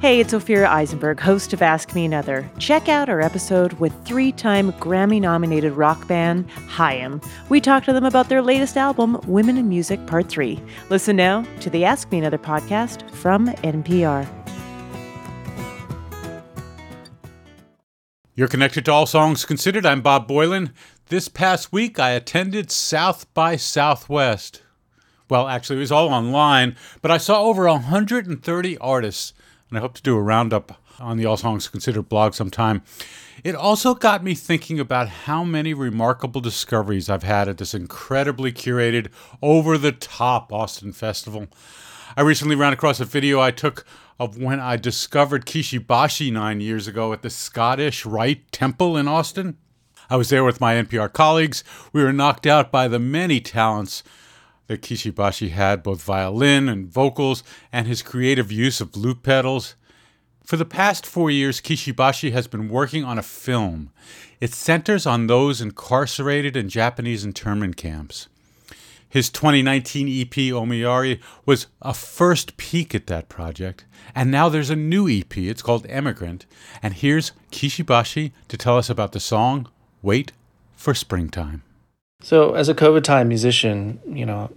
Hey, it's Ophira Eisenberg, host of Ask Me Another. Check out our episode with three time Grammy nominated rock band Haim. We talked to them about their latest album, Women in Music Part 3. Listen now to the Ask Me Another podcast from NPR. You're connected to All Songs Considered. I'm Bob Boilen. This past week, I attended South by Southwest. Well, actually, it was all online, but I saw over 130 artists and I hope to do a roundup on the All Songs Considered blog sometime. It also got me thinking about how many remarkable discoveries I've had at this incredibly curated, over the top Austin festival. I recently ran across a video I took of when I discovered Kishi Bashi nine years ago at the Scottish Rite Temple in Austin. I was there with my NPR colleagues. We were knocked out by the many talents that Kishi Bashi had, both violin and vocals, and his creative use of loop pedals. For the past four years, Kishi Bashi has been working on a film. It centers on those incarcerated in Japanese internment camps. His 2019 EP, Omoiyari, was a first peek at that project, and now there's a new EP. It's called Emigrant, and here's Kishi Bashi to tell us about the song Wait for Springtime. So, as a COVID time musician, you know,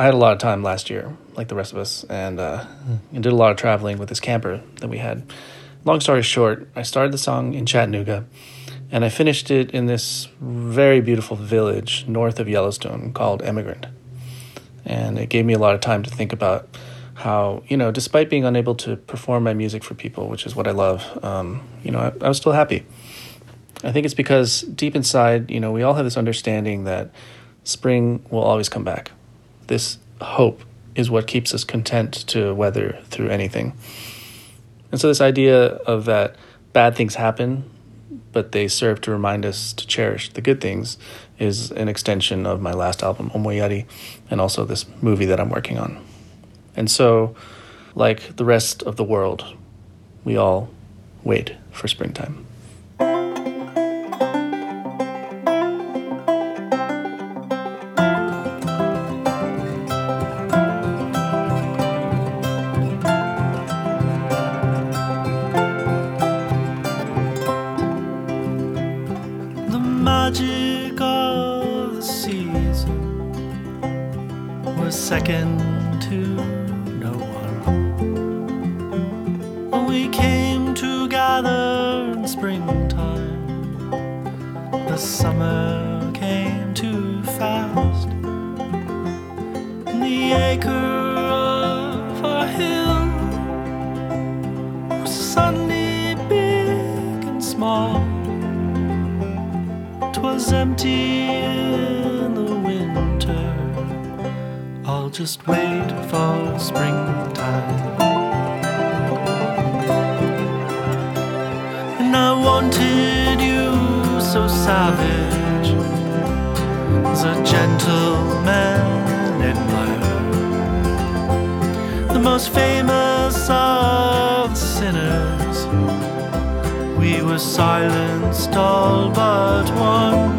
I had a lot of time last year, like the rest of us, and uh, did a lot of traveling with this camper that we had. Long story short, I started the song in Chattanooga, and I finished it in this very beautiful village north of Yellowstone called Emigrant. And it gave me a lot of time to think about how, you know, despite being unable to perform my music for people, which is what I love, um, you know, I, I was still happy. I think it's because deep inside, you know, we all have this understanding that spring will always come back this hope is what keeps us content to weather through anything. And so, this idea of that bad things happen, but they serve to remind us to cherish the good things, is an extension of my last album, Omoiyari, and also this movie that I'm working on. And so, like the rest of the world, we all wait for springtime. a second to no one. When we came together in springtime, the summer came too fast. And the acre of our hill was suddenly big and small. Twas empty. Just wait for springtime. And I wanted you so savage as a gentleman admirer, the most famous of sinners. We were silenced all but one.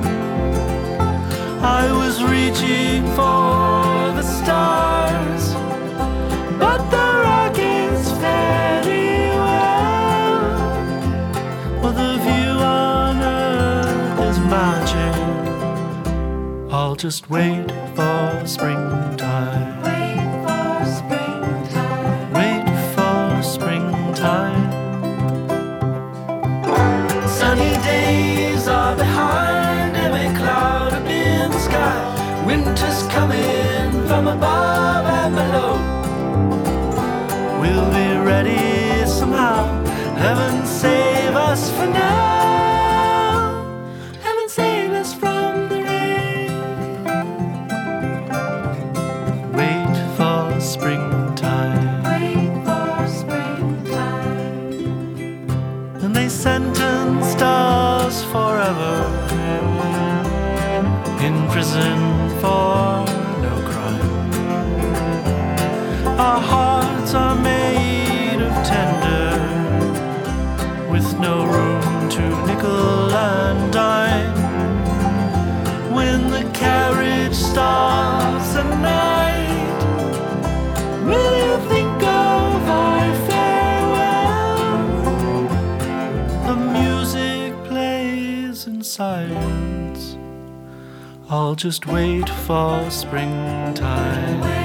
I was reaching for just wait for springtime. Wait for springtime. Wait for springtime. Sunny days are behind every cloud in the sky. Winter's coming I'll just wait for springtime.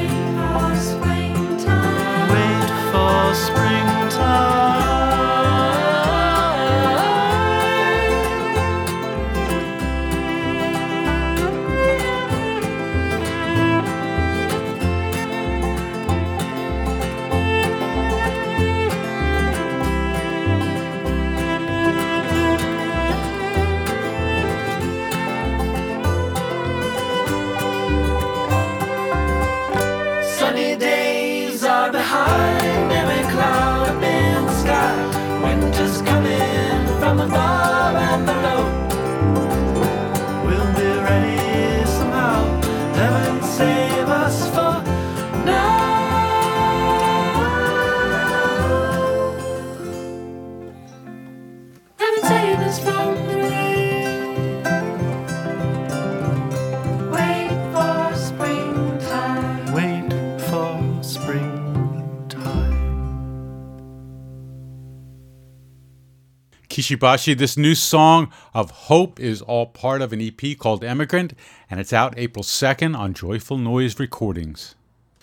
Kishi Bashi, this new song of Hope is all part of an EP called Emigrant, and it's out April 2nd on Joyful Noise Recordings.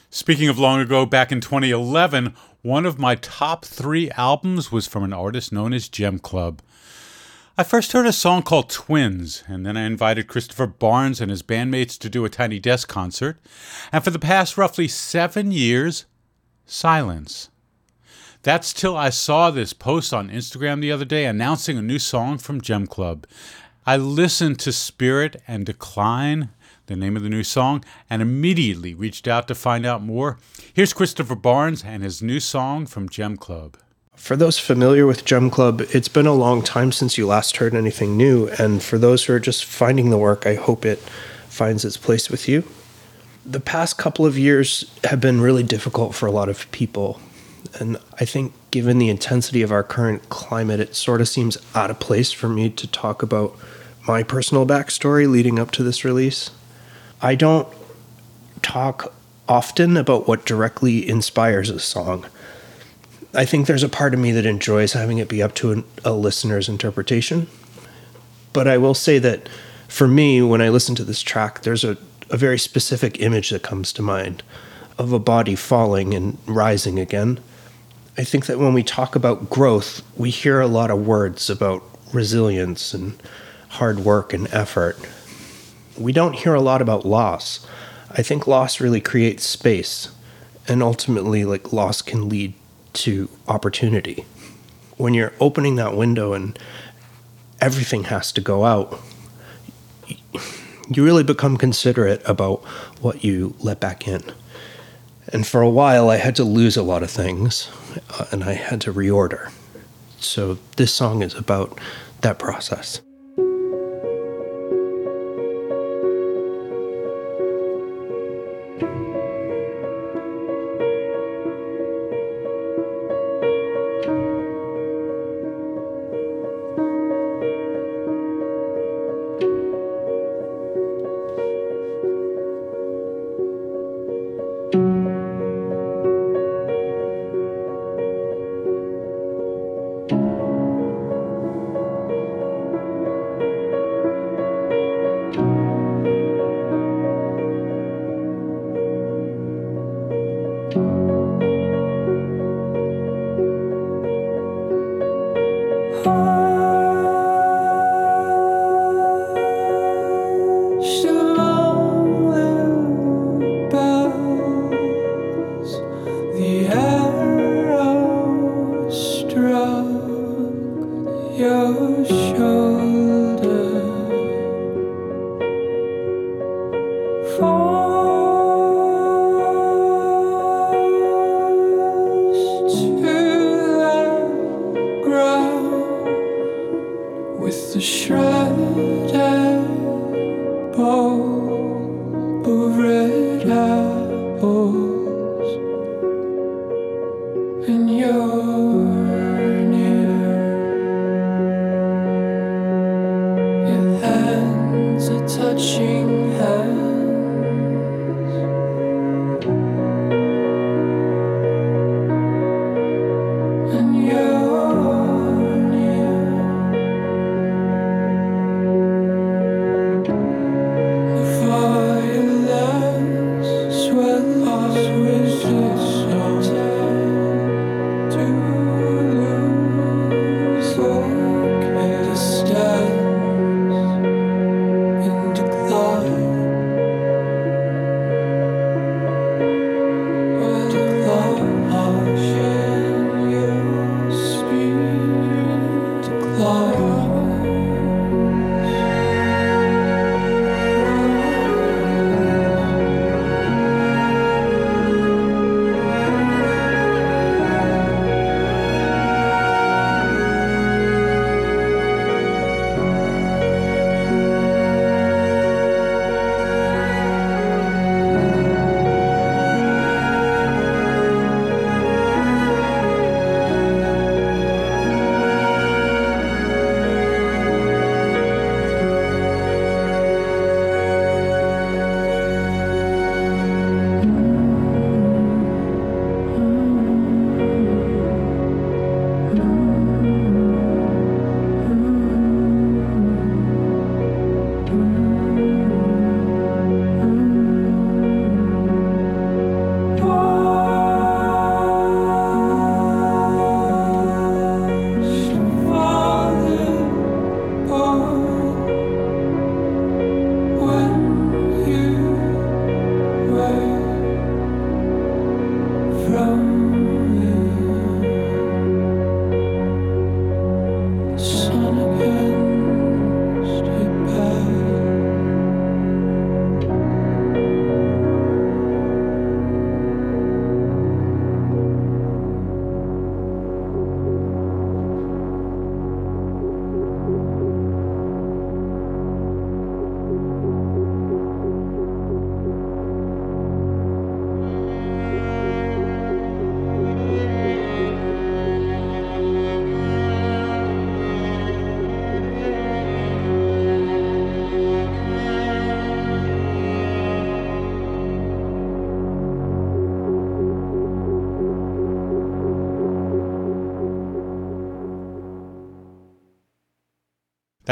Speaking of long ago, back in 2011, one of my top three albums was from an artist known as Gem Club. I first heard a song called Twins, and then I invited Christopher Barnes and his bandmates to do a Tiny Desk concert. And for the past roughly seven years, silence. That's till I saw this post on Instagram the other day announcing a new song from Gem Club. I listened to Spirit and Decline, the name of the new song, and immediately reached out to find out more. Here's Christopher Barnes and his new song from Gem Club. For those familiar with Gem Club, it's been a long time since you last heard anything new, and for those who are just finding the work, I hope it finds its place with you. The past couple of years have been really difficult for a lot of people, and I think given the intensity of our current climate, it sort of seems out of place for me to talk about my personal backstory leading up to this release. I don't talk often about what directly inspires a song. I think there's a part of me that enjoys having it be up to an, a listener's interpretation. But I will say that for me, when I listen to this track, there's a, a very specific image that comes to mind of a body falling and rising again. I think that when we talk about growth, we hear a lot of words about resilience and hard work and effort. We don't hear a lot about loss. I think loss really creates space, and ultimately, like loss can lead to opportunity. When you're opening that window and everything has to go out, you really become considerate about what you let back in. And for a while, I had to lose a lot of things uh, and I had to reorder. So this song is about that process.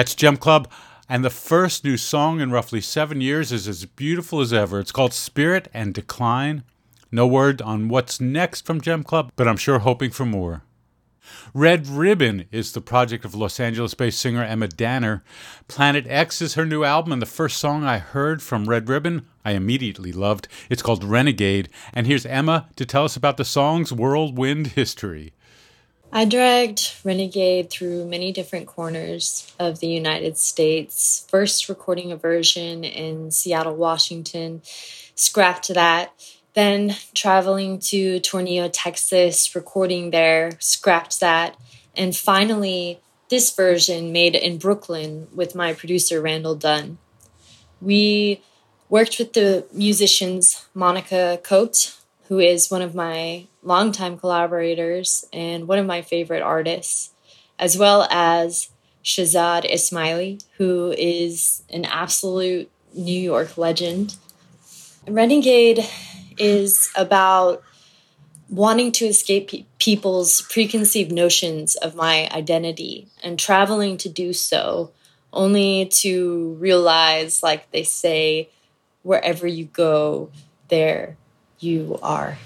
That's Gem Club. And the first new song in roughly seven years is as beautiful as ever. It's called Spirit and Decline. No word on what's next from Gem Club, but I'm sure hoping for more. Red Ribbon is the project of Los Angeles based singer Emma Danner. Planet X is her new album, and the first song I heard from Red Ribbon I immediately loved. It's called Renegade, and here's Emma to tell us about the song's whirlwind history. I dragged Renegade through many different corners of the United States, first recording a version in Seattle, Washington, scrapped that, then traveling to Tornillo, Texas, recording there, scrapped that, and finally this version made in Brooklyn with my producer Randall Dunn. We worked with the musicians Monica Coate, who is one of my longtime collaborators and one of my favorite artists, as well as Shahzad Ismaily, who is an absolute New York legend. Renegade is about wanting to escape pe- people's preconceived notions of my identity and traveling to do so, only to realize, like they say, wherever you go, there you are.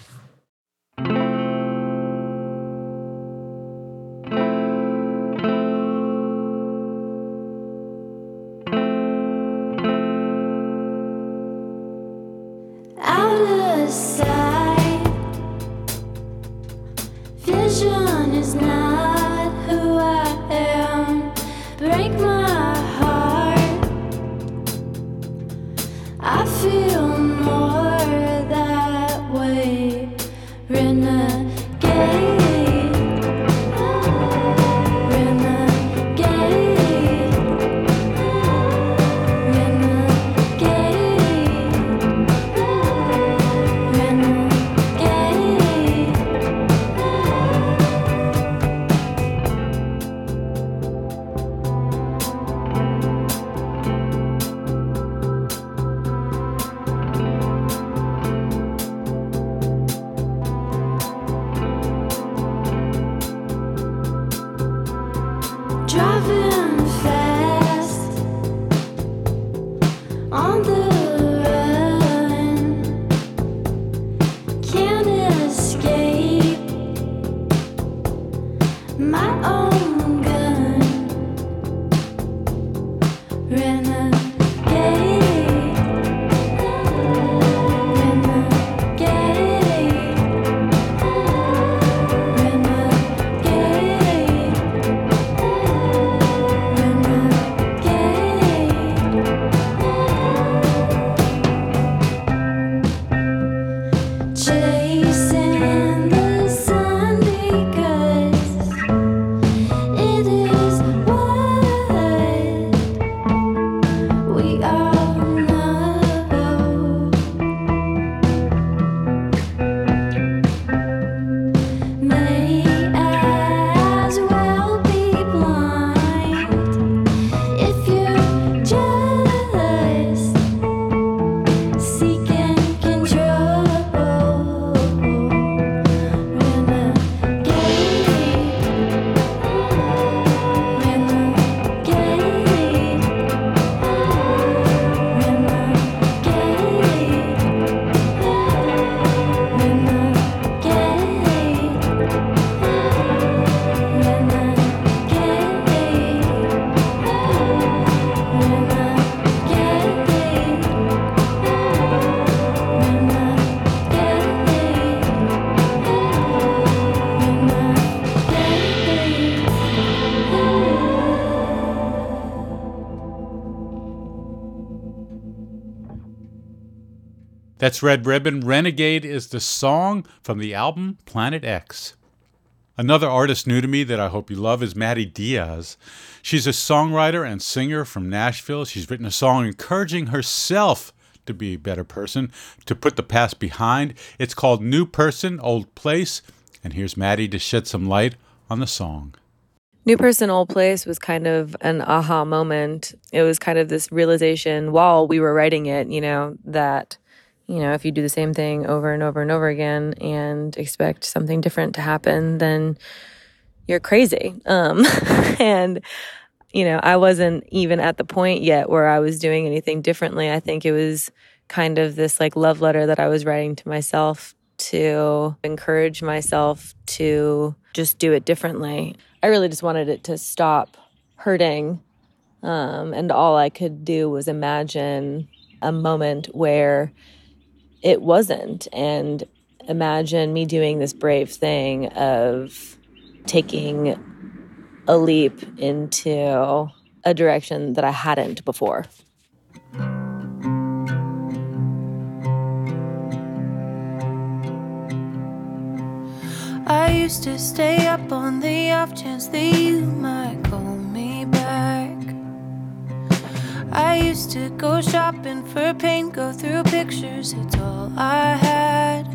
That's Red Ribbon. Renegade is the song from the album Planet X. Another artist new to me that I hope you love is Maddie Diaz. She's a songwriter and singer from Nashville. She's written a song encouraging herself to be a better person, to put the past behind. It's called New Person, Old Place. And here's Maddie to shed some light on the song. New Person Old Place was kind of an aha moment. It was kind of this realization while we were writing it, you know, that, you know, if you do the same thing over and over and over again and expect something different to happen, then you're crazy. Um, and, you know, I wasn't even at the point yet where I was doing anything differently. I think it was kind of this like love letter that I was writing to myself to encourage myself to just do it differently. I really just wanted it to stop hurting. Um, and all I could do was imagine a moment where it wasn't and imagine me doing this brave thing of taking a leap into a direction that I hadn't before. I used to stay up on the off chance that you might call me. I used to go shopping for paint, go through pictures, it's all I had.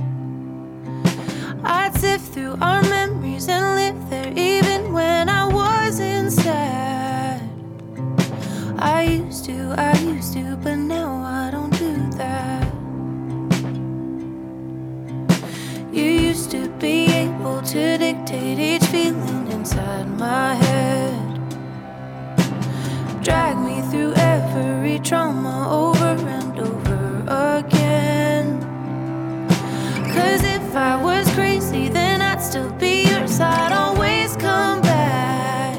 I'd sift through our memories and live there even when I wasn't sad. I used to, I used to, but now I don't do that. You used to be able to dictate each feeling inside my head. Drag me through trauma over and over again. Cause if I was crazy, then I'd still be yours. I'd always come back.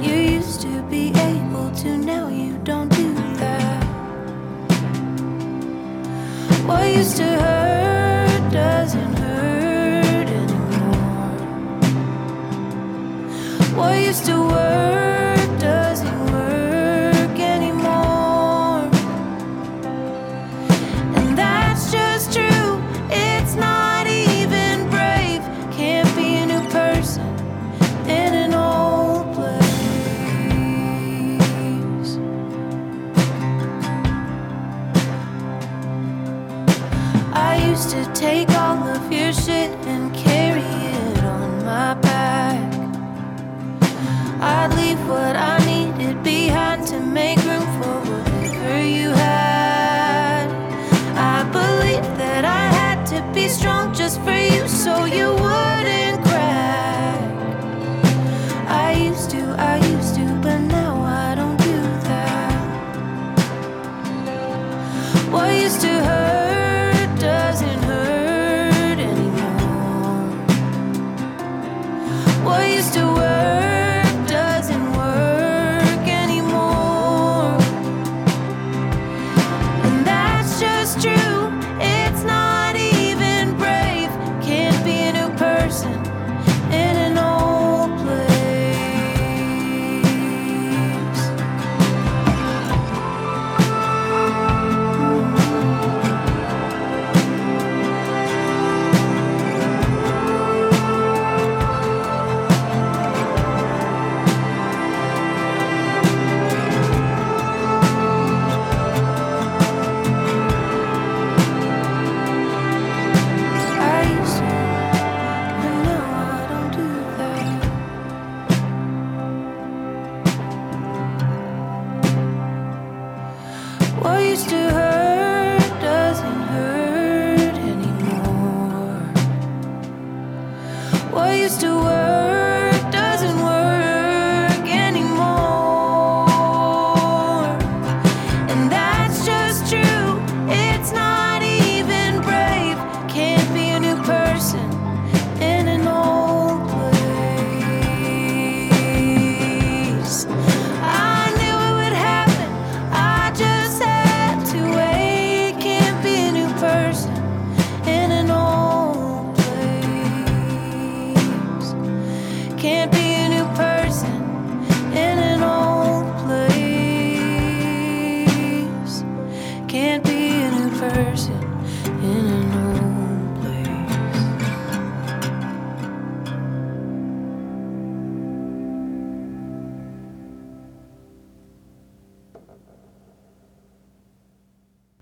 You used to be able to, now you don't do that. What used to hurt doesn't hurt anymore. What used to work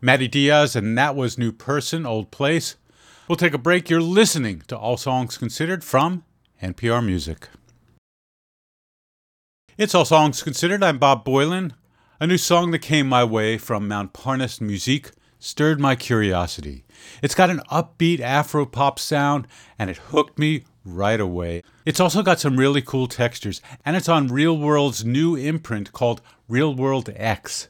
Maddie Diaz, and that was New Person, Old Place. We'll take a break. You're listening to All Songs Considered from NPR Music. It's All Songs Considered. I'm Bob Boilen. A new song that came my way from Montparnasse Musique stirred my curiosity. It's got an upbeat Afro pop sound, and it hooked me right away. It's also got some really cool textures, and it's on Real World's new imprint called Real World X.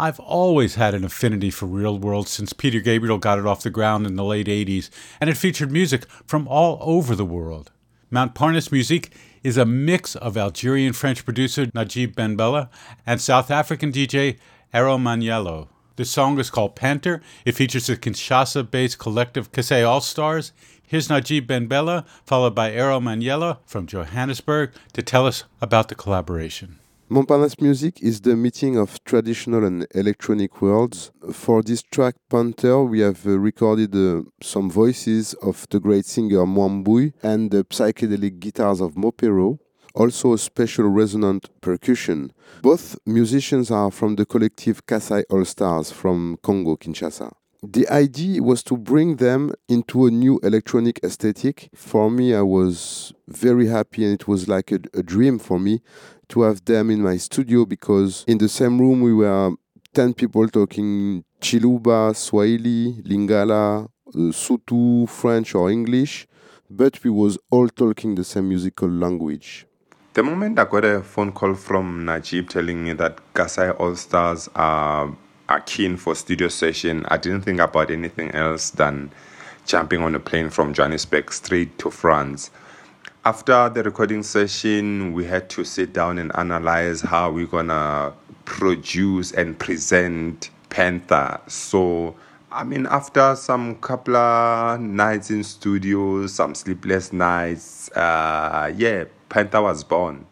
I've always had an affinity for Real World since Peter Gabriel got it off the ground in the late 80s, and it featured music from all over the world. Montparnasse Musique is a mix of Algerian French producer Najib Ben Bella and South African DJ Aero Manyelo. The song is called Panther. It features the Kinshasa based collective Kasai All Stars. Here's Najib Ben Bella, followed by Aero Manyelo from Johannesburg, to tell us about the collaboration. Montparnasse Music is the meeting of traditional and electronic worlds. For this track, Panther, we have uh, recorded uh, some voices of the great singer Mwambui and the psychedelic guitars of Mopero, also a special resonant percussion. Both musicians are from the collective Kasai All Stars from Congo, Kinshasa. The idea was to bring them into a new electronic aesthetic. For me, I was very happy, and it was like a, a dream for me to have them in my studio because in the same room we were 10 people talking Chiluba, Swahili, Lingala, uh, Sotho, French or English, but we was all talking the same musical language. The moment I got a phone call from Najib telling me that Kasai All Stars are keen for studio session, I didn't think about anything else than jumping on a plane from Johannesburg straight to France. After the recording session, we had to sit down and analyze how we're gonna produce and present Panther. So, I mean, after some couple of nights in studio, some sleepless nights, uh, yeah, Panther was born.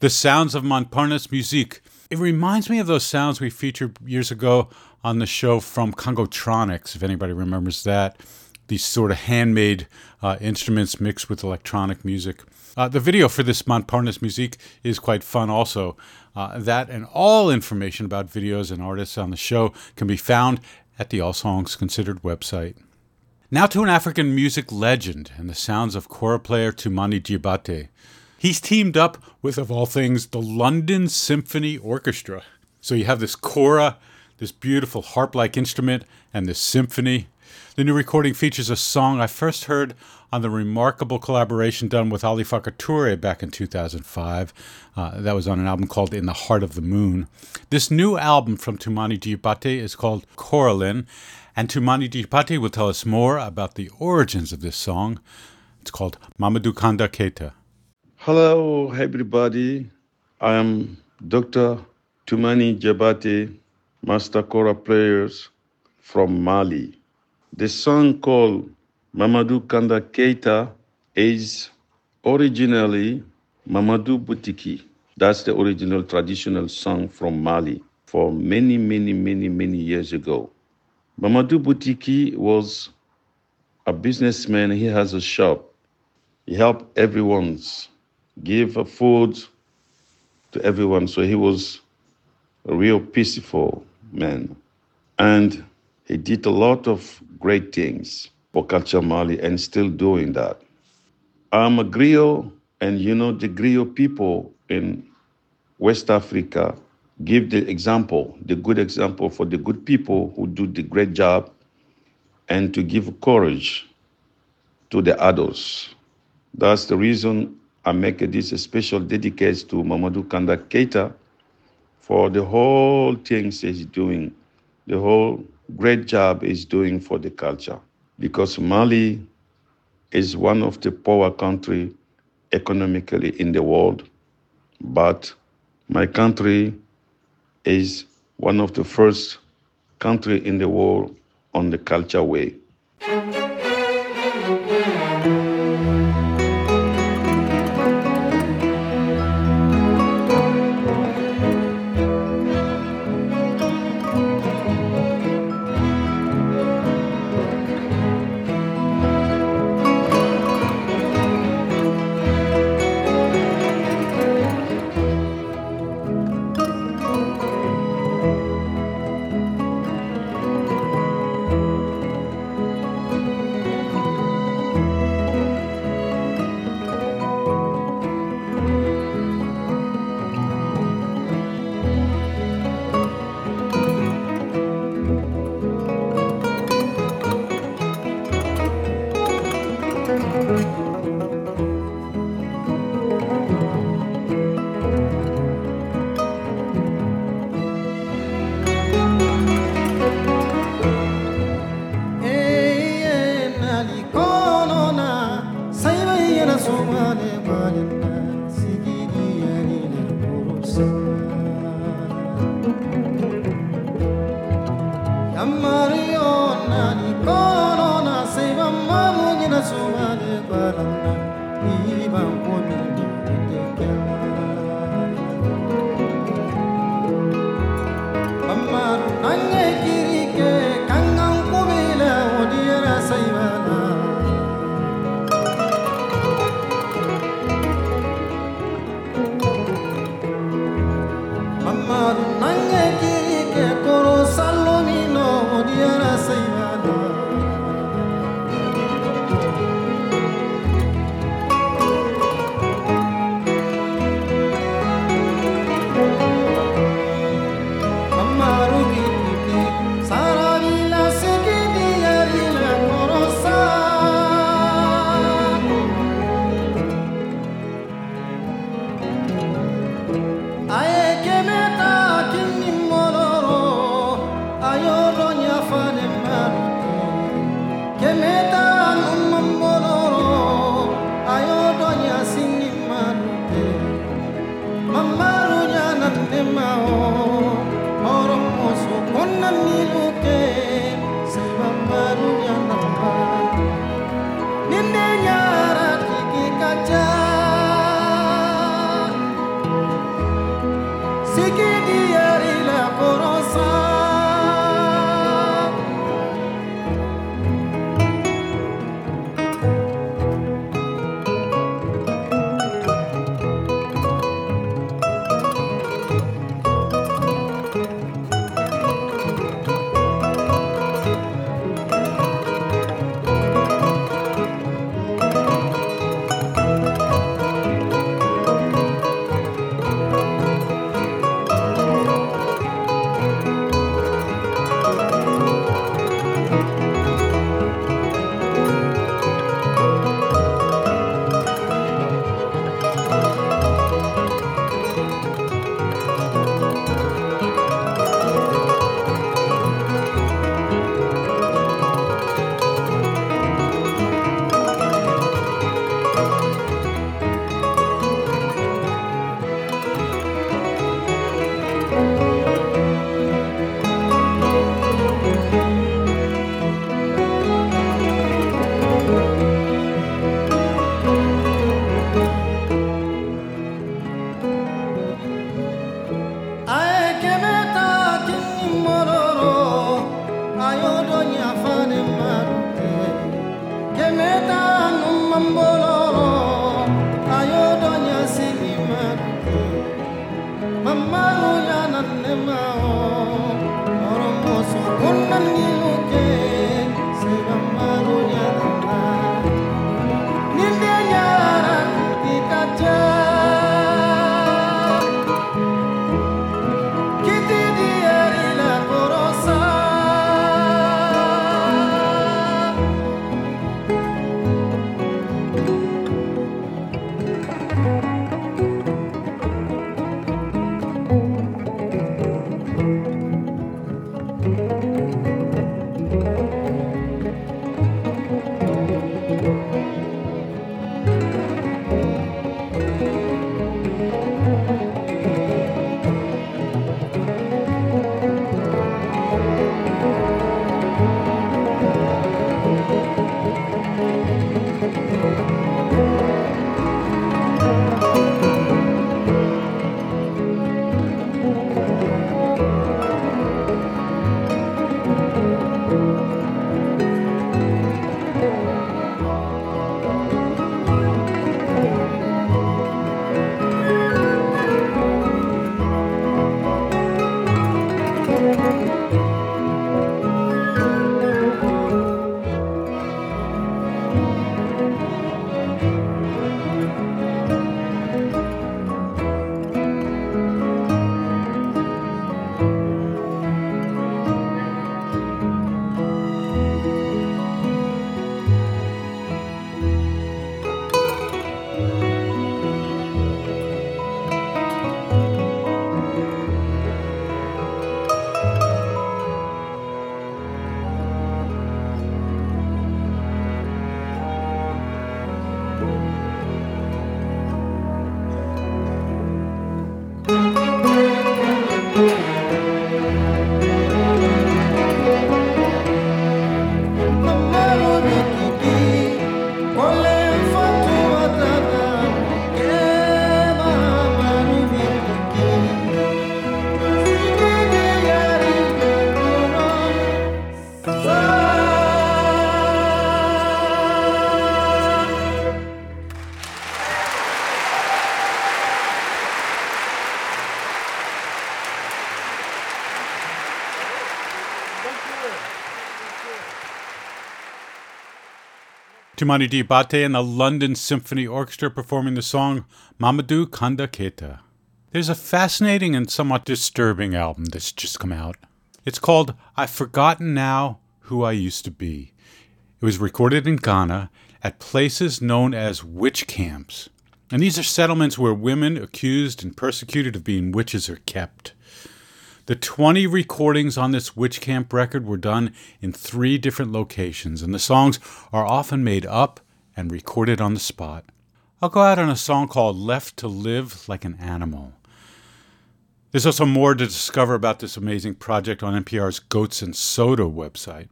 The Sounds of Montparnasse Musique. It reminds me of those sounds we featured years ago on the show from Congotronics, if anybody remembers that. These sort of handmade uh, instruments mixed with electronic music. Uh, the video for this Montparnasse Musique is quite fun, also. Uh, that and all information about videos and artists on the show can be found at the All Songs Considered website. Now to an African music legend and the sounds of kora player Toumani Diabaté. He's teamed up with, of all things, the London Symphony Orchestra. So you have this kora, this beautiful harp like instrument, and this symphony. The new recording features a song I first heard on the remarkable collaboration done with Ali Farka Touré back in 2005. Uh, that was on an album called In the Heart of the Moon. This new album from Toumani Diabaté is called Kôrôlén, and Toumani Diabaté will tell us more about the origins of this song. It's called Mamadou Kanda Keita. Hello, everybody. I am Dr. Toumani Diabaté, master kora players from Mali. The song called Mamadou Kanda Keita is originally Mamadou Boutiki. That's the original traditional song from Mali for many, many, many, many years ago. Mamadou Boutiki was a businessman. He has a shop. He helped everyone's give a food to everyone. So he was a real peaceful man. And he did a lot of great things for culture Mali and still doing that. I'm a griot, and you know the griot people in West Africa give the example, the good example for the good people who do the great job and to give courage to the others. That's the reason I make this special dedication to Mamadou Kanda Keita for the whole things he's doing, the whole great job he's doing for the culture. Because Mali is one of the poor country economically in the world, but my country is one of the first country in the world on the culture way. Toumani Diabaté and the London Symphony Orchestra performing the song Mamadou Kanda Keita. There's a fascinating and somewhat disturbing album that's just come out. It's called I've Forgotten Now Who I Used to Be. It was recorded in Ghana at places known as witch camps. And these are settlements where women accused and persecuted of being witches are kept. The 20 recordings on this Witch Camp record were done in three different locations, and the songs are often made up and recorded on the spot. I'll go out on a song called Left to Live Like an Animal. There's also more to discover about this amazing project on NPR's Goats and Soda website.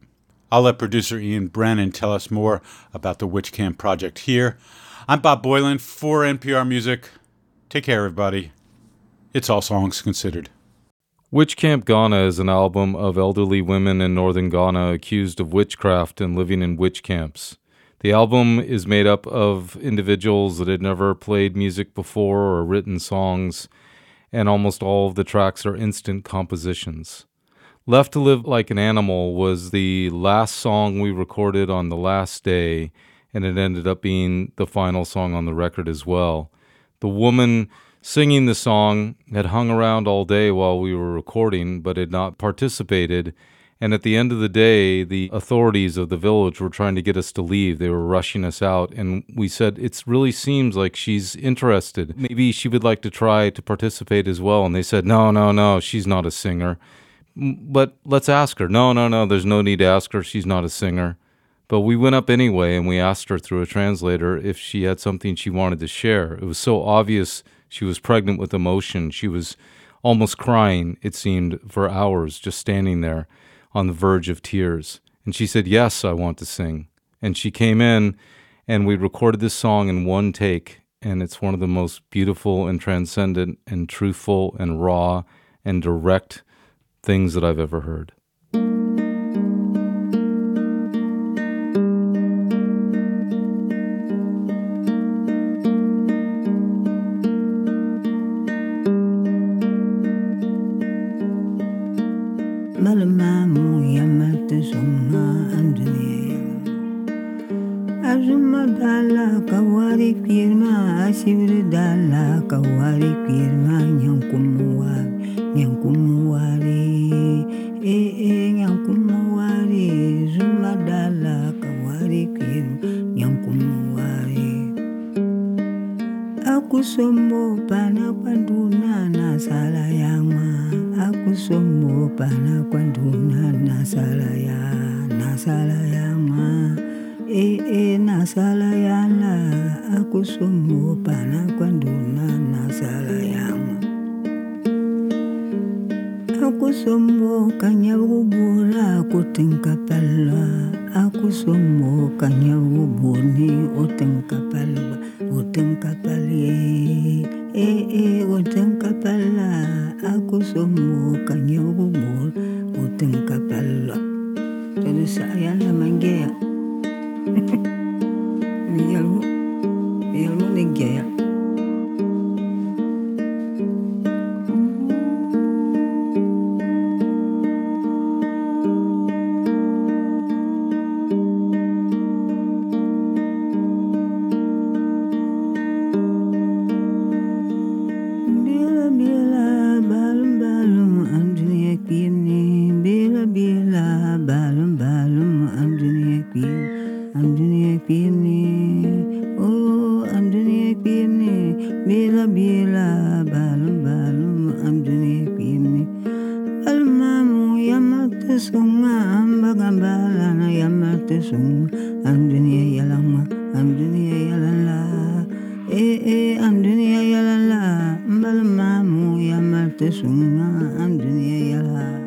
I'll let producer Ian Brennan tell us more about the Witch Camp project here. I'm Bob Boilen for NPR Music. Take care, everybody. It's All Songs Considered. Witch Camp Ghana is an album of elderly women in northern Ghana accused of witchcraft and living in witch camps. The album is made up of individuals that had never played music before or written songs, and almost all of the tracks are instant compositions. Left to Live Like an Animal was the last song we recorded on the last day, and it ended up being the final song on the record as well. The woman singing the song, had hung around all day while we were recording, but had not participated. And at the end of the day, the authorities of the village were trying to get us to leave. They were rushing us out. And we said, It really seems like she's interested. Maybe she would like to try to participate as well. And they said, No, no, no, she's not a singer. But let's ask her. No, no, no, there's no need to ask her. She's not a singer. But we went up anyway and we asked her through a translator if she had something she wanted to share. It was so obvious she was pregnant with emotion. She was almost crying, it seemed, for hours, just standing there on the verge of tears. And she said, Yes, I want to sing. And she came in, and we recorded this song in one take. And it's one of the most beautiful and transcendent and truthful and raw and direct things that I've ever heard. somo bana kwanduna nasala ya nasala ya ma. E e nasala ya la akusomo bana kwanduna nasala ya ma. Aku sombo kanya aku kuting kapella e, e, Aku sombo kanya ni uting kapella Uting kapali eh eh uting kapella Aku sombo kanya gubur uting kapella Jadi saya nama ya. gaya Biar biar gaya. Sunga Andunia yalama Andunia yalala. Eh eh andunia yalala. Mbalmamu yamata sunga Andunia yalala